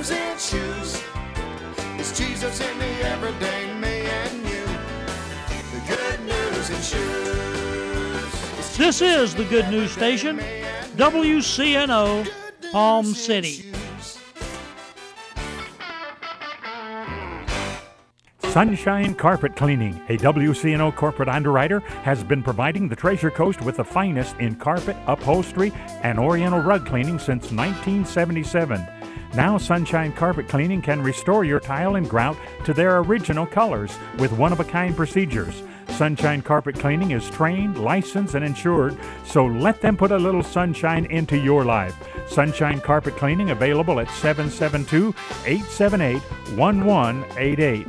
news in shoes. It's Jesus in the everyday me and you. The good news in shoes. This is the Good News Station, me. WCNO, Palm City. Sunshine Carpet Cleaning, a WCNO corporate underwriter, has been providing the Treasure Coast with the finest in carpet, upholstery, and oriental rug cleaning since 1977. Now, Sunshine Carpet Cleaning can restore your tile and grout to their original colors with one of a kind procedures. Sunshine Carpet Cleaning is trained, licensed, and insured, so let them put a little sunshine into your life. Sunshine Carpet Cleaning available at 772 878 1188.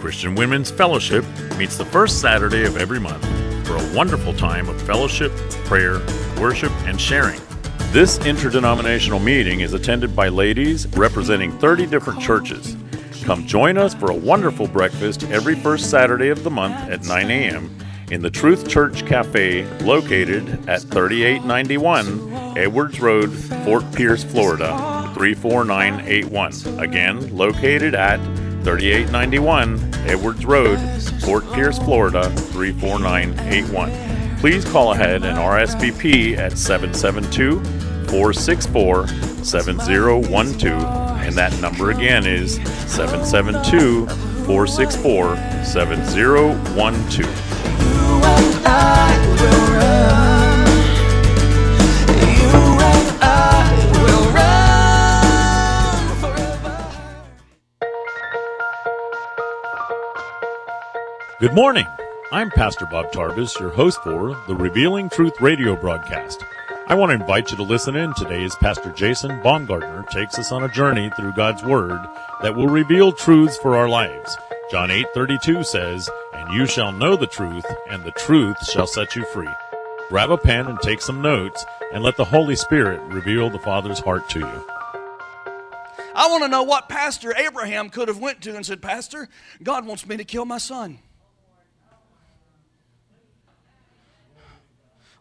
Christian Women's Fellowship meets the first Saturday of every month for a wonderful time of fellowship, prayer, worship, and sharing. This interdenominational meeting is attended by ladies representing 30 different churches. Come join us for a wonderful breakfast every first Saturday of the month at 9 a.m. in the Truth Church Cafe located at 3891 Edwards Road, Fort Pierce, Florida 34981. Again, located at 3891 Edwards Road, Fort Pierce, Florida 34981. Please call ahead and RSVP at 772 464 7012. And that number again is 772 464 7012. Good morning. I'm Pastor Bob Tarvis, your host for the Revealing Truth radio broadcast. I want to invite you to listen in today as Pastor Jason Baumgartner takes us on a journey through God's Word that will reveal truths for our lives. John 8:32 says, "And you shall know the truth, and the truth shall set you free." Grab a pen and take some notes, and let the Holy Spirit reveal the Father's heart to you. I want to know what Pastor Abraham could have went to and said, Pastor, God wants me to kill my son.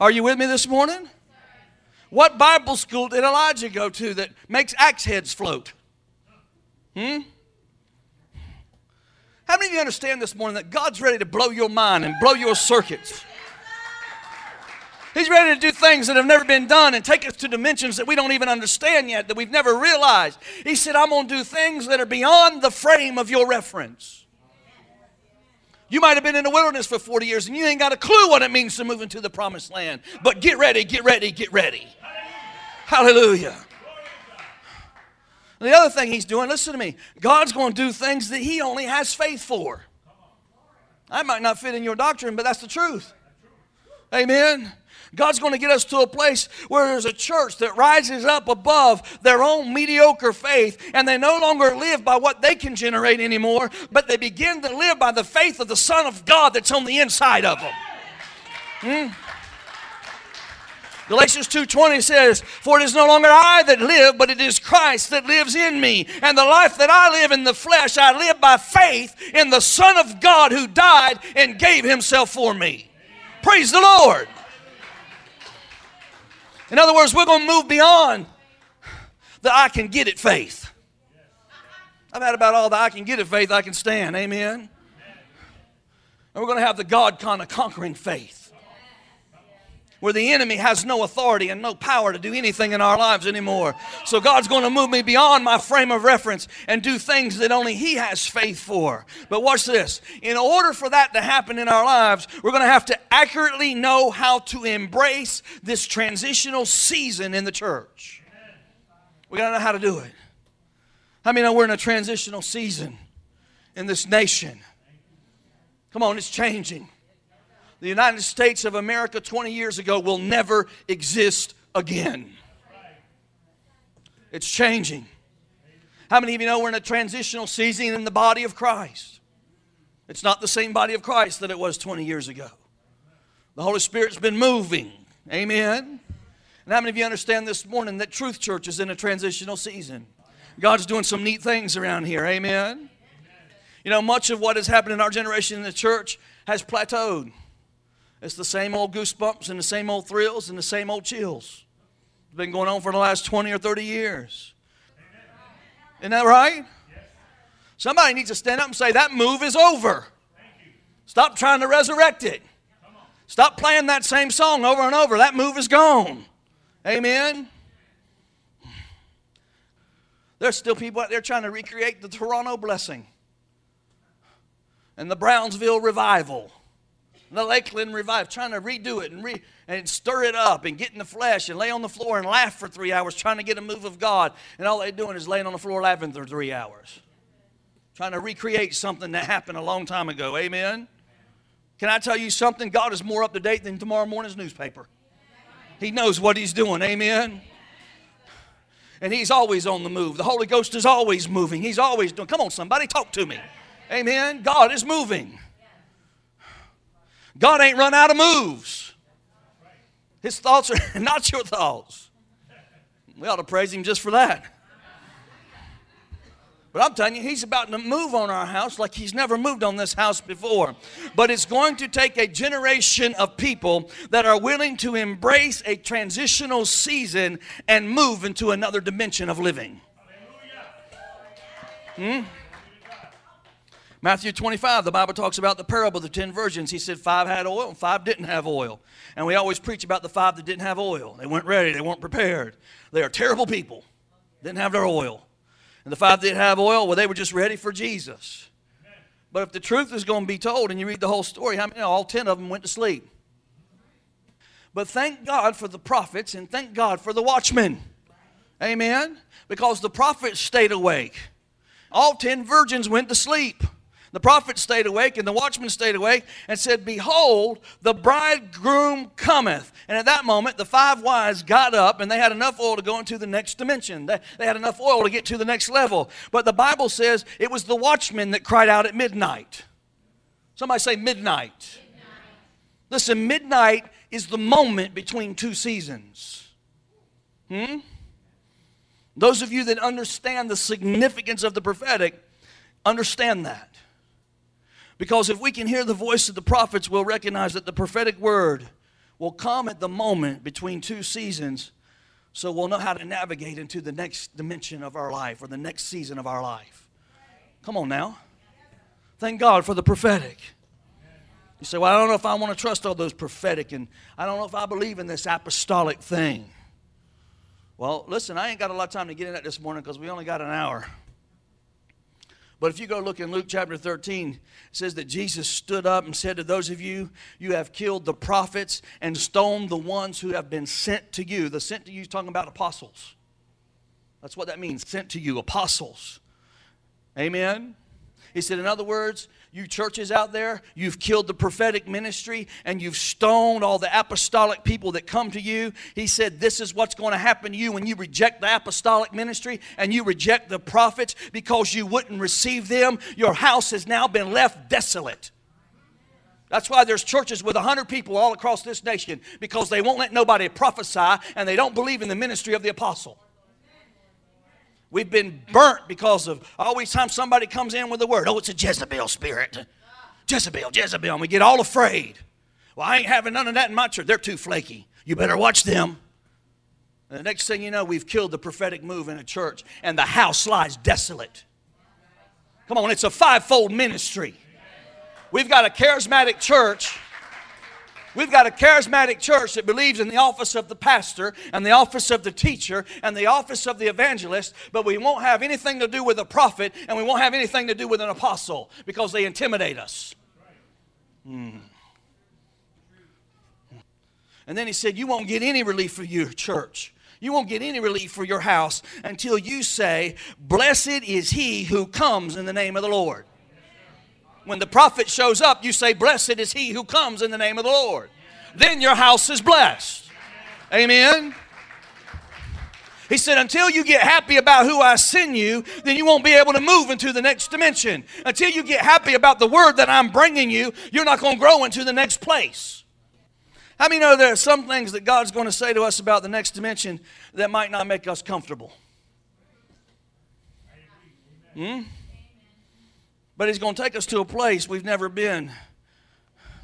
Are you with me this morning? What Bible school did Elijah go to that makes axe heads float? Hmm? How many of you understand this morning that God's ready to blow your mind and blow your circuits? He's ready to do things that have never been done and take us to dimensions that we don't even understand yet, that we've never realized. He said, I'm going to do things that are beyond the frame of your reference. You might have been in the wilderness for 40 years and you ain't got a clue what it means to move into the promised land. But get ready, get ready, get ready. Hallelujah. The other thing he's doing, listen to me, God's going to do things that he only has faith for. I might not fit in your doctrine, but that's the truth. Amen. God's going to get us to a place where there's a church that rises up above their own mediocre faith and they no longer live by what they can generate anymore, but they begin to live by the faith of the Son of God that's on the inside of them. Hmm? Galatians 2:20 says, "For it is no longer I that live, but it is Christ that lives in me. And the life that I live in the flesh, I live by faith in the Son of God who died and gave himself for me." Praise the Lord. In other words, we're going to move beyond the I can get it faith. I've had about all the I can get it faith I can stand. Amen. And we're going to have the God kind of conquering faith where the enemy has no authority and no power to do anything in our lives anymore. So God's going to move me beyond my frame of reference and do things that only He has faith for. But watch this. In order for that to happen in our lives, we're going to have to accurately know how to embrace this transitional season in the church. We got to know how to do it. Many know we're in a transitional season in this nation? Come on, it's changing. The United States of America 20 years ago will never exist again. It's changing. How many of you know we're in a transitional season in the body of Christ? It's not the same body of Christ that it was 20 years ago. The Holy Spirit's been moving. Amen. And how many of you understand this morning that Truth Church is in a transitional season? God's doing some neat things around here. Amen. You know, much of what has happened in our generation in the church has plateaued. It's the same old goosebumps and the same old thrills and the same old chills. It's been going on for the last 20 or 30 years. Isn't that right? Somebody needs to stand up and say, That move is over. Stop trying to resurrect it. Stop playing that same song over and over. That move is gone. Amen. There's still people out there trying to recreate the Toronto blessing and the Brownsville revival, the Lakeland revival, trying to redo it and, re, and stir it up and get in the flesh and lay on the floor and laugh for three hours trying to get a move of God. And all they're doing is laying on the floor laughing for three hours, trying to recreate something that happened a long time ago. Amen. Can I tell you something? God is more up to date than tomorrow morning's newspaper. He knows what He's doing. Amen. And He's always on the move. The Holy Ghost is always moving. He's always doing. Come on, somebody, talk to me. Amen. God is moving. God ain't run out of moves. His thoughts are not your thoughts. We ought to praise Him just for that. But I'm telling you, he's about to move on our house like he's never moved on this house before. But it's going to take a generation of people that are willing to embrace a transitional season and move into another dimension of living. Hmm? Matthew 25, the Bible talks about the parable of the ten virgins. He said five had oil and five didn't have oil. And we always preach about the five that didn't have oil. They weren't ready, they weren't prepared. They are terrible people, didn't have their oil. And the five that did have oil, well, they were just ready for Jesus. But if the truth is going to be told and you read the whole story, how many, all ten of them went to sleep. But thank God for the prophets and thank God for the watchmen. Amen? Because the prophets stayed awake. All ten virgins went to sleep. The prophet stayed awake and the watchman stayed awake and said, Behold, the bridegroom cometh. And at that moment, the five wise got up and they had enough oil to go into the next dimension. They, they had enough oil to get to the next level. But the Bible says it was the watchman that cried out at midnight. Somebody say midnight. midnight. Listen, midnight is the moment between two seasons. Hmm? Those of you that understand the significance of the prophetic understand that. Because if we can hear the voice of the prophets, we'll recognize that the prophetic word will come at the moment between two seasons, so we'll know how to navigate into the next dimension of our life or the next season of our life. Come on now. Thank God for the prophetic. You say, Well, I don't know if I want to trust all those prophetic, and I don't know if I believe in this apostolic thing. Well, listen, I ain't got a lot of time to get in that this morning because we only got an hour. But if you go look in Luke chapter 13, it says that Jesus stood up and said to those of you, You have killed the prophets and stoned the ones who have been sent to you. The sent to you is talking about apostles. That's what that means, sent to you, apostles. Amen. He said, in other words, you churches out there, you've killed the prophetic ministry and you've stoned all the apostolic people that come to you. He said, This is what's going to happen to you when you reject the apostolic ministry and you reject the prophets because you wouldn't receive them. Your house has now been left desolate. That's why there's churches with 100 people all across this nation because they won't let nobody prophesy and they don't believe in the ministry of the apostle. We've been burnt because of always time somebody comes in with a word. Oh, it's a Jezebel spirit. Jezebel, Jezebel. And we get all afraid. Well, I ain't having none of that in my church. They're too flaky. You better watch them. And the next thing you know, we've killed the prophetic move in a church, and the house lies desolate. Come on, it's a fivefold ministry. We've got a charismatic church We've got a charismatic church that believes in the office of the pastor and the office of the teacher and the office of the evangelist, but we won't have anything to do with a prophet and we won't have anything to do with an apostle because they intimidate us. Hmm. And then he said, You won't get any relief for your church. You won't get any relief for your house until you say, Blessed is he who comes in the name of the Lord. When the prophet shows up, you say, Blessed is he who comes in the name of the Lord. Then your house is blessed. Amen. He said, until you get happy about who I send you, then you won't be able to move into the next dimension. Until you get happy about the word that I'm bringing you, you're not going to grow into the next place. How many know there are some things that God's going to say to us about the next dimension that might not make us comfortable? Hmm? But He's going to take us to a place we've never been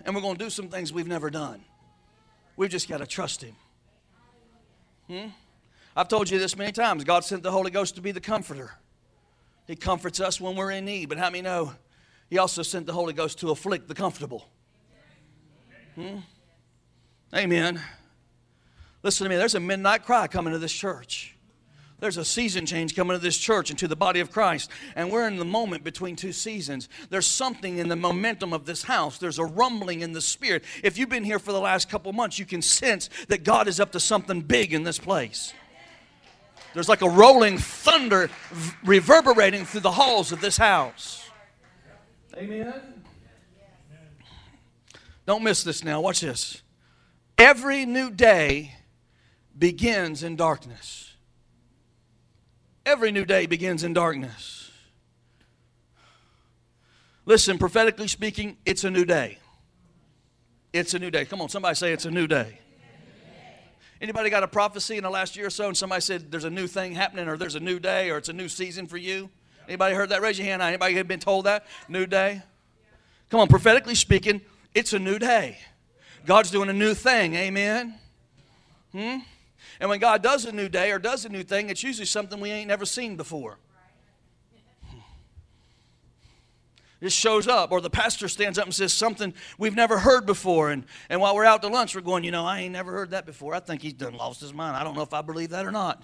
and we're going to do some things we've never done. We've just got to trust Him. Hmm? I've told you this many times. God sent the Holy Ghost to be the comforter. He comforts us when we're in need. But how many know He also sent the Holy Ghost to afflict the comfortable? Hmm? Amen. Listen to me. There's a midnight cry coming to this church. There's a season change coming to this church and to the body of Christ. And we're in the moment between two seasons. There's something in the momentum of this house. There's a rumbling in the spirit. If you've been here for the last couple months, you can sense that God is up to something big in this place. There's like a rolling thunder reverberating through the halls of this house. Amen. Don't miss this now. Watch this. Every new day begins in darkness. Every new day begins in darkness. Listen, prophetically speaking, it's a new day. It's a new day. Come on, somebody say it's a new day. Anybody got a prophecy in the last year or so and somebody said there's a new thing happening or there's a new day or it's a new season for you? Anybody heard that? Raise your hand. Anybody been told that? New day? Come on, prophetically speaking, it's a new day. God's doing a new thing. Amen. Hmm? And when God does a new day or does a new thing, it's usually something we ain't never seen before. It shows up, or the pastor stands up and says something we've never heard before. And, and while we're out to lunch, we're going, you know, I ain't never heard that before. I think he's done lost his mind. I don't know if I believe that or not.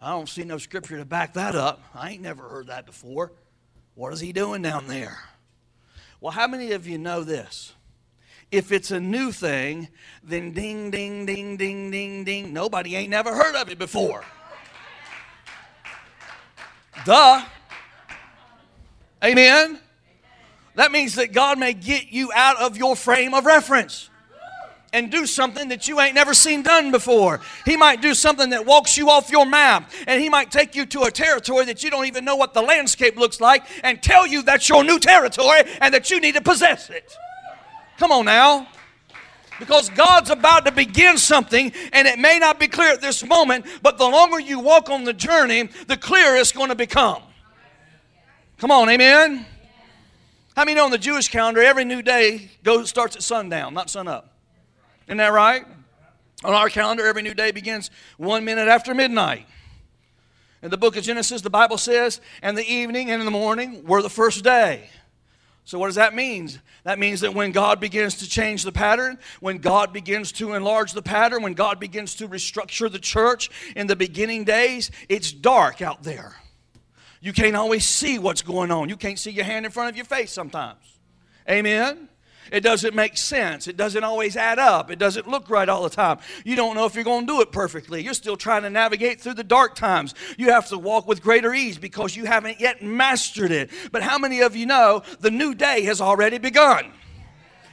I don't see no scripture to back that up. I ain't never heard that before. What is he doing down there? Well, how many of you know this? If it's a new thing, then ding, ding, ding, ding, ding, ding. Nobody ain't never heard of it before. Duh. Amen. That means that God may get you out of your frame of reference and do something that you ain't never seen done before. He might do something that walks you off your map, and He might take you to a territory that you don't even know what the landscape looks like and tell you that's your new territory and that you need to possess it. Come on now. Because God's about to begin something, and it may not be clear at this moment, but the longer you walk on the journey, the clearer it's going to become. Come on, amen? How many know on the Jewish calendar, every new day goes, starts at sundown, not sun up? Isn't that right? On our calendar, every new day begins one minute after midnight. In the book of Genesis, the Bible says, and the evening and in the morning were the first day. So, what does that mean? That means that when God begins to change the pattern, when God begins to enlarge the pattern, when God begins to restructure the church in the beginning days, it's dark out there. You can't always see what's going on. You can't see your hand in front of your face sometimes. Amen? It doesn't make sense. It doesn't always add up. It doesn't look right all the time. You don't know if you're going to do it perfectly. You're still trying to navigate through the dark times. You have to walk with greater ease because you haven't yet mastered it. But how many of you know the new day has already begun?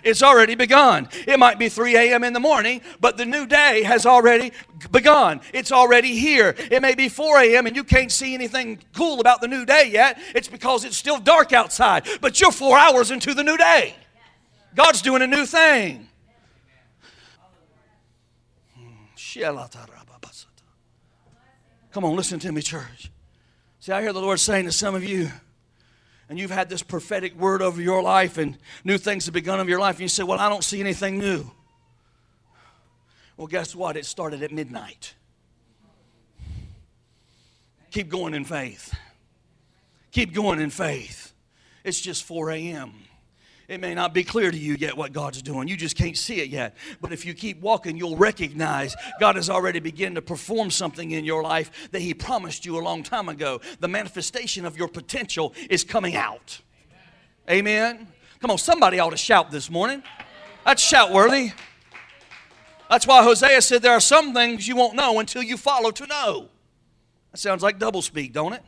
It's already begun. It might be 3 a.m. in the morning, but the new day has already begun. It's already here. It may be 4 a.m. and you can't see anything cool about the new day yet. It's because it's still dark outside, but you're four hours into the new day. God's doing a new thing. Come on, listen to me, church. See, I hear the Lord saying to some of you, and you've had this prophetic word over your life, and new things have begun of your life, and you say, Well, I don't see anything new. Well, guess what? It started at midnight. Keep going in faith. Keep going in faith. It's just 4 a.m. It may not be clear to you yet what God's doing. You just can't see it yet. But if you keep walking, you'll recognize God has already begun to perform something in your life that He promised you a long time ago. The manifestation of your potential is coming out. Amen. Come on, somebody ought to shout this morning. That's shout worthy. That's why Hosea said there are some things you won't know until you follow to know. That sounds like double speak, don't it?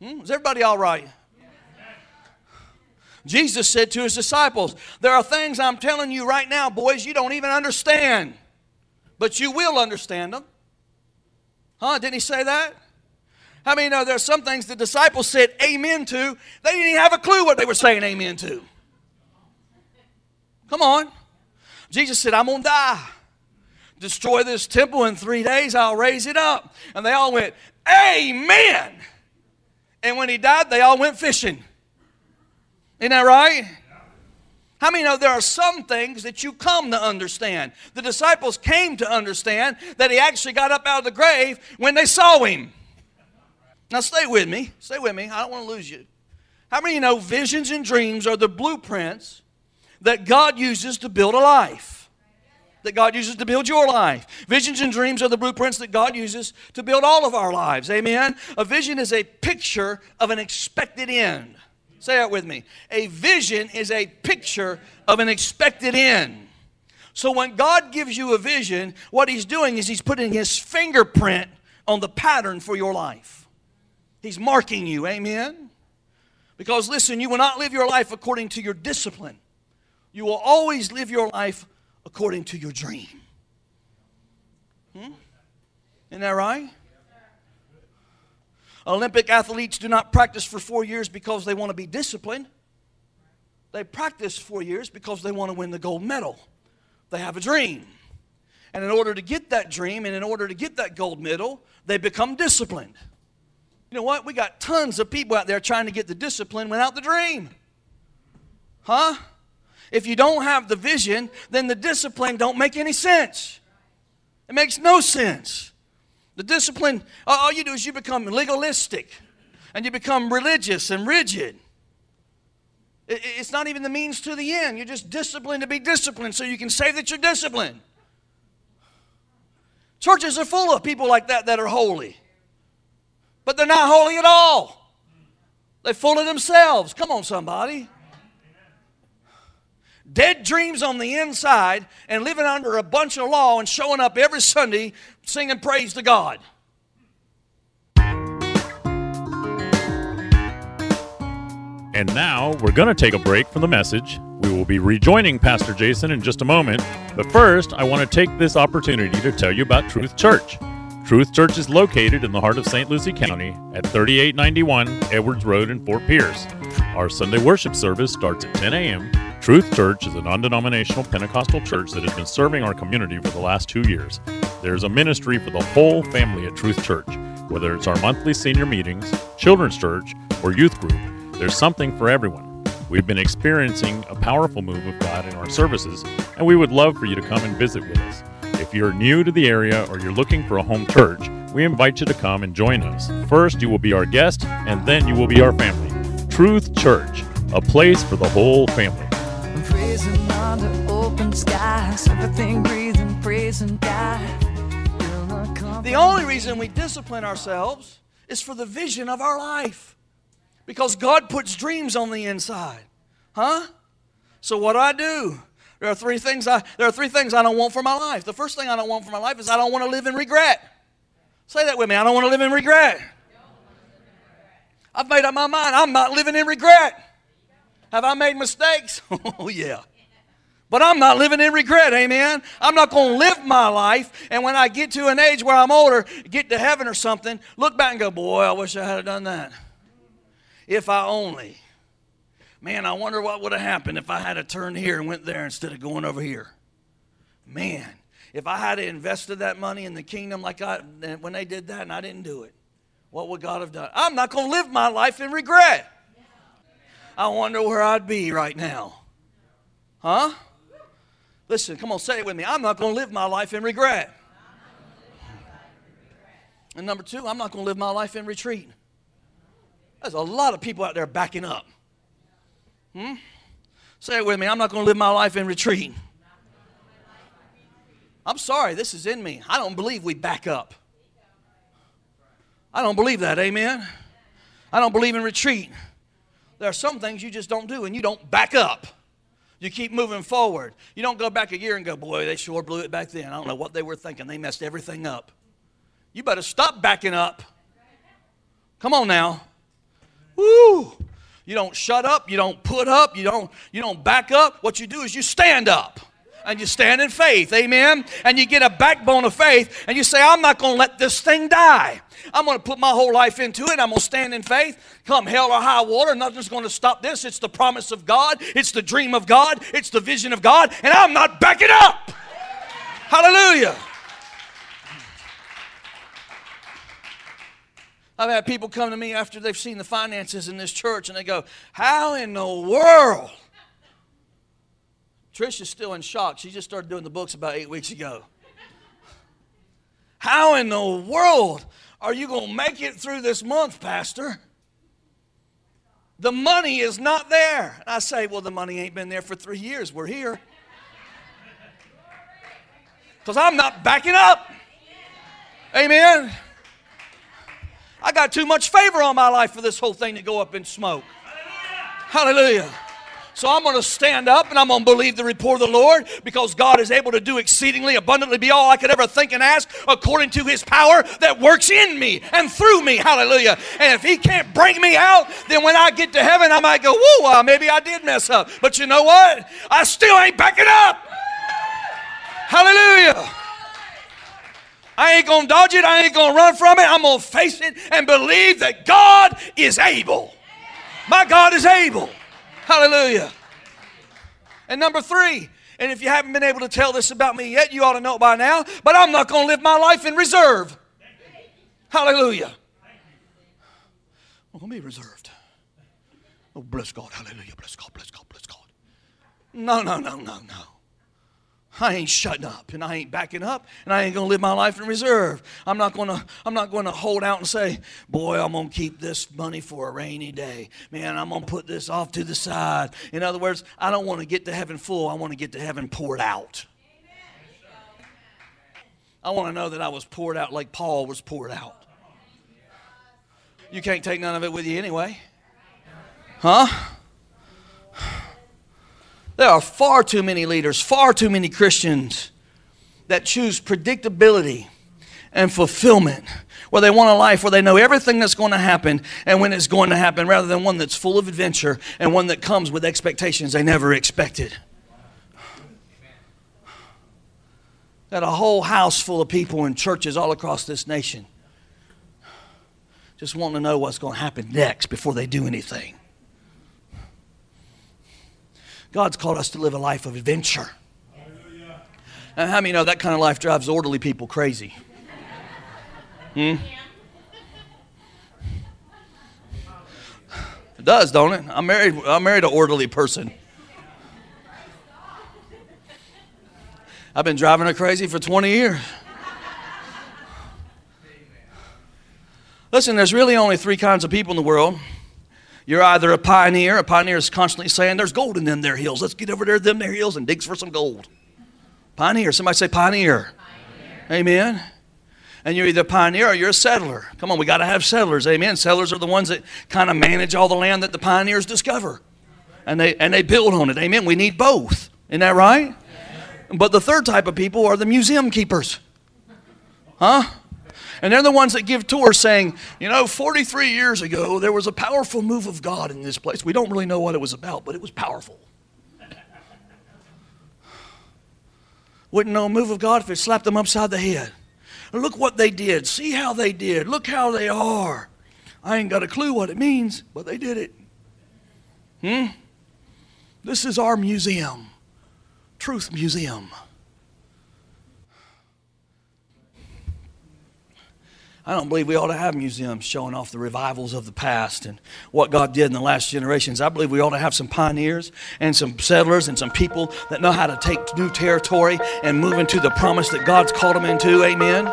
Hmm? Is everybody all right? Jesus said to his disciples, There are things I'm telling you right now, boys, you don't even understand, but you will understand them. Huh? Didn't he say that? How many know there are some things the disciples said amen to? They didn't even have a clue what they were saying amen to. Come on. Jesus said, I'm going to die. Destroy this temple in three days, I'll raise it up. And they all went, Amen. And when he died, they all went fishing. Isn't that right? How many know there are some things that you come to understand? The disciples came to understand that he actually got up out of the grave when they saw him. Now, stay with me. Stay with me. I don't want to lose you. How many you know visions and dreams are the blueprints that God uses to build a life? That God uses to build your life. Visions and dreams are the blueprints that God uses to build all of our lives. Amen. A vision is a picture of an expected end. Say that with me. A vision is a picture of an expected end. So when God gives you a vision, what He's doing is He's putting His fingerprint on the pattern for your life. He's marking you. Amen. Because listen, you will not live your life according to your discipline. You will always live your life according to your dream. Hmm? Isn't that right? Olympic athletes do not practice for four years because they want to be disciplined. They practice four years because they want to win the gold medal. They have a dream. And in order to get that dream and in order to get that gold medal, they become disciplined. You know what? We got tons of people out there trying to get the discipline without the dream. Huh? If you don't have the vision, then the discipline don't make any sense. It makes no sense. The discipline, uh, all you do is you become legalistic and you become religious and rigid. It's not even the means to the end. You're just disciplined to be disciplined so you can say that you're disciplined. Churches are full of people like that that are holy, but they're not holy at all. They're full of themselves. Come on, somebody dead dreams on the inside and living under a bunch of law and showing up every Sunday singing praise to God. And now we're going to take a break from the message. We will be rejoining Pastor Jason in just a moment. But first, I want to take this opportunity to tell you about Truth Church. Truth Church is located in the heart of St. Lucie County at 3891 Edwards Road in Fort Pierce. Our Sunday worship service starts at 10 a.m. Truth Church is a non denominational Pentecostal church that has been serving our community for the last two years. There's a ministry for the whole family at Truth Church. Whether it's our monthly senior meetings, children's church, or youth group, there's something for everyone. We've been experiencing a powerful move of God in our services, and we would love for you to come and visit with us. If you're new to the area or you're looking for a home church, we invite you to come and join us. First, you will be our guest, and then you will be our family. Truth Church, a place for the whole family. Under open skies, everything breathing, praising God. The only reason we discipline ourselves is for the vision of our life. Because God puts dreams on the inside. Huh? So what do I do? There are three things I there are three things I don't want for my life. The first thing I don't want for my life is I don't want to live in regret. Say that with me. I don't want to live in regret. I've made up my mind. I'm not living in regret. Have I made mistakes? oh, yeah. But I'm not living in regret, amen. I'm not going to live my life, and when I get to an age where I'm older, get to heaven or something, look back and go, boy, I wish I had done that. If I only. Man, I wonder what would have happened if I had to turn here and went there instead of going over here. Man, if I had invested that money in the kingdom like I when they did that and I didn't do it, what would God have done? I'm not going to live my life in regret. I wonder where I'd be right now. Huh? Listen, come on, say it with me. I'm not going to live my life in regret. And number two, I'm not going to live my life in retreat. There's a lot of people out there backing up. Hmm? Say it with me. I'm not going to live my life in retreat. I'm sorry, this is in me. I don't believe we back up. I don't believe that. Amen. I don't believe in retreat. There are some things you just don't do, and you don't back up. You keep moving forward. You don't go back a year and go, boy, they sure blew it back then. I don't know what they were thinking. They messed everything up. You better stop backing up. Come on now. Woo! You don't shut up, you don't put up, you don't you don't back up. What you do is you stand up. And you stand in faith, amen? And you get a backbone of faith and you say, I'm not gonna let this thing die. I'm gonna put my whole life into it. I'm gonna stand in faith. Come hell or high water, nothing's gonna stop this. It's the promise of God, it's the dream of God, it's the vision of God, and I'm not backing up. Hallelujah. I've had people come to me after they've seen the finances in this church and they go, How in the world Trish is still in shock. She just started doing the books about eight weeks ago. How in the world are you going to make it through this month, Pastor? The money is not there. And I say, Well, the money ain't been there for three years. We're here. Because I'm not backing up. Amen. I got too much favor on my life for this whole thing to go up in smoke. Hallelujah. So I'm going to stand up and I'm going to believe the report of the Lord because God is able to do exceedingly abundantly be all I could ever think and ask according to his power that works in me and through me. Hallelujah. And if he can't bring me out, then when I get to heaven, I might go, whoa, uh, maybe I did mess up. But you know what? I still ain't backing up. Hallelujah. I ain't going to dodge it. I ain't going to run from it. I'm going to face it and believe that God is able. My God is able. Hallelujah. And number three, and if you haven't been able to tell this about me yet, you ought to know by now, but I'm not going to live my life in reserve. Hallelujah. I'm going to be reserved. Oh, bless God. Hallelujah. Bless God. Bless God. Bless God. No, no, no, no, no. I ain't shutting up and I ain't backing up and I ain't gonna live my life in reserve. I'm not gonna I'm not gonna hold out and say, boy, I'm gonna keep this money for a rainy day. Man, I'm gonna put this off to the side. In other words, I don't want to get to heaven full, I want to get to heaven poured out. I want to know that I was poured out like Paul was poured out. You can't take none of it with you anyway. Huh? There are far too many leaders, far too many Christians that choose predictability and fulfillment, where they want a life where they know everything that's going to happen and when it's going to happen, rather than one that's full of adventure and one that comes with expectations they never expected. Got a whole house full of people in churches all across this nation just wanting to know what's going to happen next before they do anything. God's called us to live a life of adventure. And how many know that kind of life drives orderly people crazy? Hmm? It does, don't it? I'm married. I'm married an orderly person. I've been driving her crazy for 20 years. Listen, there's really only three kinds of people in the world you're either a pioneer, a pioneer is constantly saying, There's gold in them there hills. Let's get over there, them there hills, and digs for some gold. Pioneer. Somebody say pioneer. pioneer. Amen. And you're either a pioneer or you're a settler. Come on, we got to have settlers. Amen. Settlers are the ones that kind of manage all the land that the pioneers discover. And they, and they build on it. Amen. We need both. Isn't that right? But the third type of people are the museum keepers. Huh? And they're the ones that give tours saying, you know, 43 years ago, there was a powerful move of God in this place. We don't really know what it was about, but it was powerful. Wouldn't know a move of God if it slapped them upside the head. Look what they did. See how they did. Look how they are. I ain't got a clue what it means, but they did it. Hmm? This is our museum, Truth Museum. I don't believe we ought to have museums showing off the revivals of the past and what God did in the last generations. I believe we ought to have some pioneers and some settlers and some people that know how to take new territory and move into the promise that God's called them into. Amen.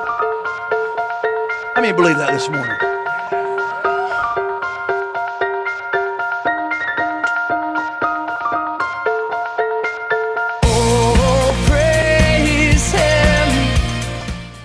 Let me believe that this morning?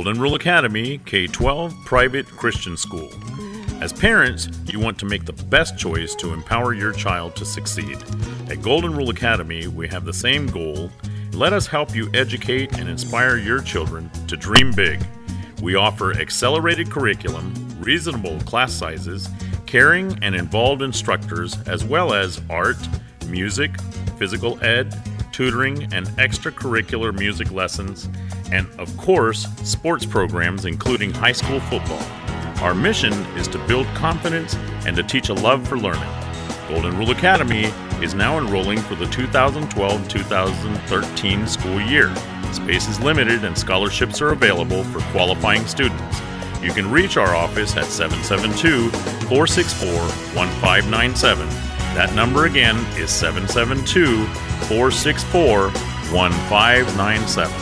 Rule Academy K 12 private Christian school. As parents, you want to make the best choice to empower your child to succeed. At Golden Rule Academy, we have the same goal. Let us help you educate and inspire your children to dream big. We offer accelerated curriculum, reasonable class sizes, caring and involved instructors, as well as art, music, physical ed, tutoring, and extracurricular music lessons, and of course, sports programs, including high school football. Our mission is to build confidence and to teach a love for learning. Golden Rule Academy is now enrolling for the 2012 2013 school year. Space is limited and scholarships are available for qualifying students. You can reach our office at 772 464 1597. That number again is 772 464 1597.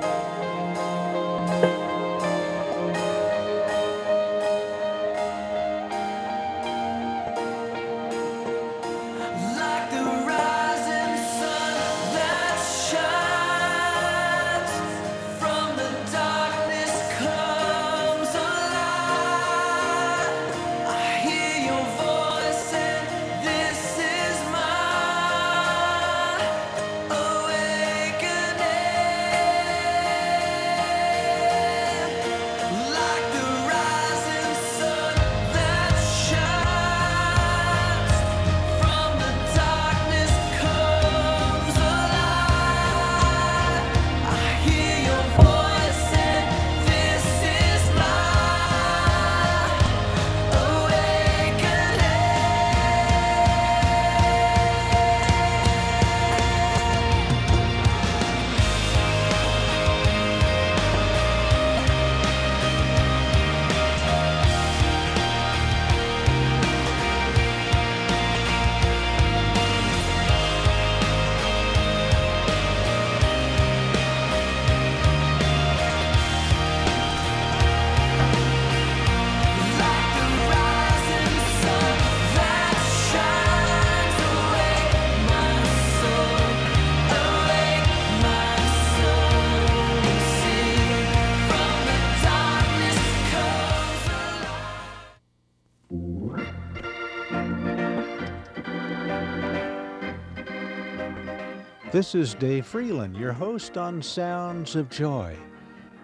This is Dave Freeland, your host on Sounds of Joy,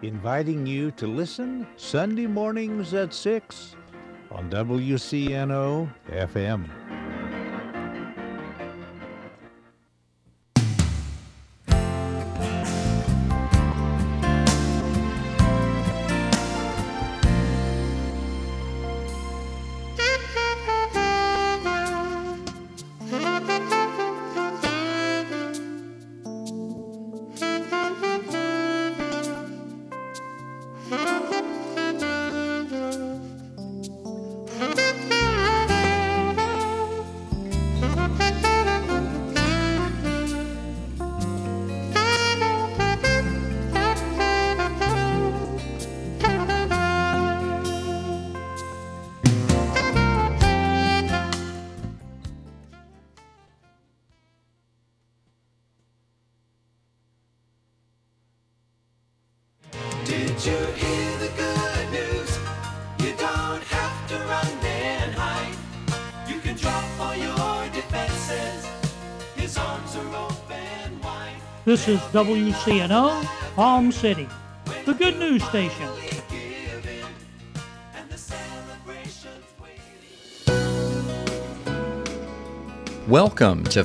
inviting you to listen Sunday mornings at 6 on WCNO FM. This is WCNO, Palm City, the good news station. Welcome to